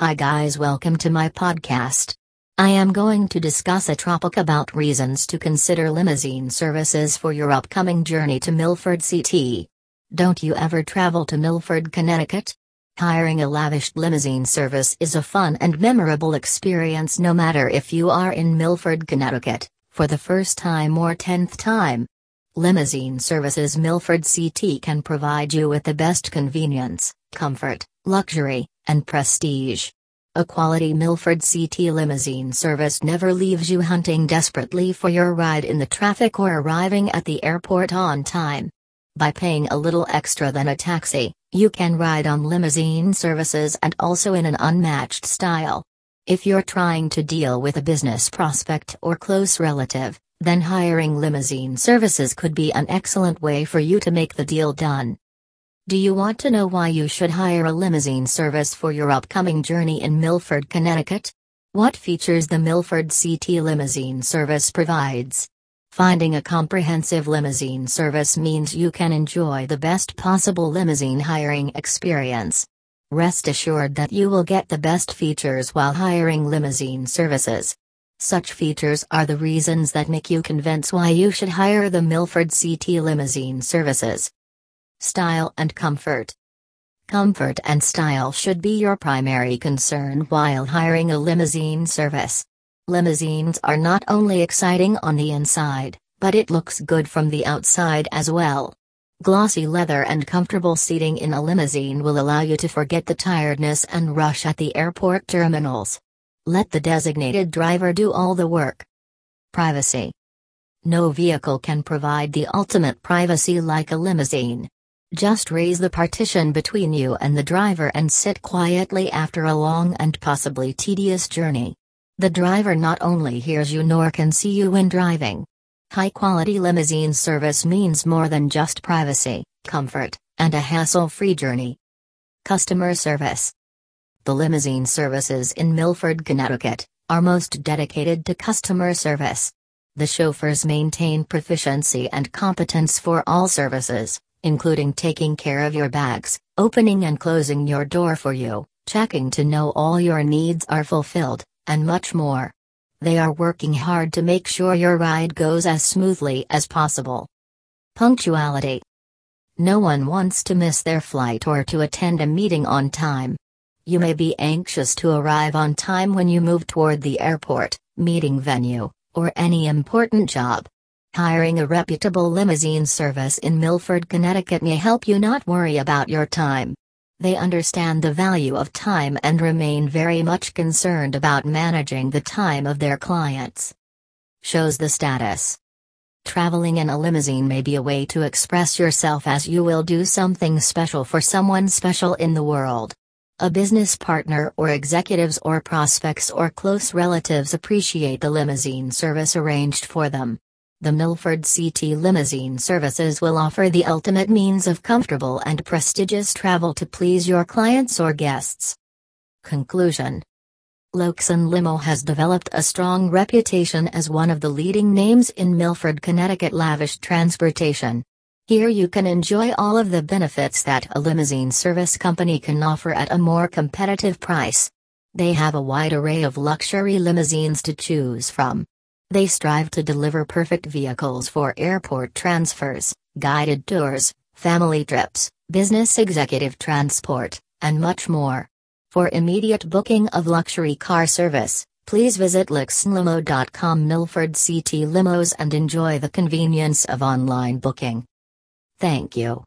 Hi guys, welcome to my podcast. I am going to discuss a topic about reasons to consider limousine services for your upcoming journey to Milford CT. Don't you ever travel to Milford, Connecticut? Hiring a lavish limousine service is a fun and memorable experience no matter if you are in Milford, Connecticut, for the first time or tenth time. Limousine Services Milford CT can provide you with the best convenience, comfort, luxury, and prestige. A quality Milford CT limousine service never leaves you hunting desperately for your ride in the traffic or arriving at the airport on time. By paying a little extra than a taxi, you can ride on limousine services and also in an unmatched style. If you're trying to deal with a business prospect or close relative, then hiring limousine services could be an excellent way for you to make the deal done. Do you want to know why you should hire a limousine service for your upcoming journey in Milford, Connecticut? What features the Milford CT limousine service provides? Finding a comprehensive limousine service means you can enjoy the best possible limousine hiring experience. Rest assured that you will get the best features while hiring limousine services. Such features are the reasons that make you convince why you should hire the Milford CT limousine services. Style and comfort. Comfort and style should be your primary concern while hiring a limousine service. Limousines are not only exciting on the inside, but it looks good from the outside as well. Glossy leather and comfortable seating in a limousine will allow you to forget the tiredness and rush at the airport terminals. Let the designated driver do all the work. Privacy. No vehicle can provide the ultimate privacy like a limousine. Just raise the partition between you and the driver and sit quietly after a long and possibly tedious journey. The driver not only hears you nor can see you when driving. High quality limousine service means more than just privacy, comfort, and a hassle free journey. Customer service. The limousine services in Milford, Connecticut, are most dedicated to customer service. The chauffeurs maintain proficiency and competence for all services including taking care of your bags, opening and closing your door for you, checking to know all your needs are fulfilled, and much more. They are working hard to make sure your ride goes as smoothly as possible. Punctuality. No one wants to miss their flight or to attend a meeting on time. You may be anxious to arrive on time when you move toward the airport, meeting venue, or any important job. Hiring a reputable limousine service in Milford, Connecticut may help you not worry about your time. They understand the value of time and remain very much concerned about managing the time of their clients. Shows the status. Traveling in a limousine may be a way to express yourself as you will do something special for someone special in the world. A business partner or executives or prospects or close relatives appreciate the limousine service arranged for them. The Milford CT limousine services will offer the ultimate means of comfortable and prestigious travel to please your clients or guests. Conclusion Loxon Limo has developed a strong reputation as one of the leading names in Milford, Connecticut lavish transportation. Here you can enjoy all of the benefits that a limousine service company can offer at a more competitive price. They have a wide array of luxury limousines to choose from. They strive to deliver perfect vehicles for airport transfers, guided tours, family trips, business executive transport, and much more. For immediate booking of luxury car service, please visit loxonlimo.com Milford CT Limos and enjoy the convenience of online booking. Thank you.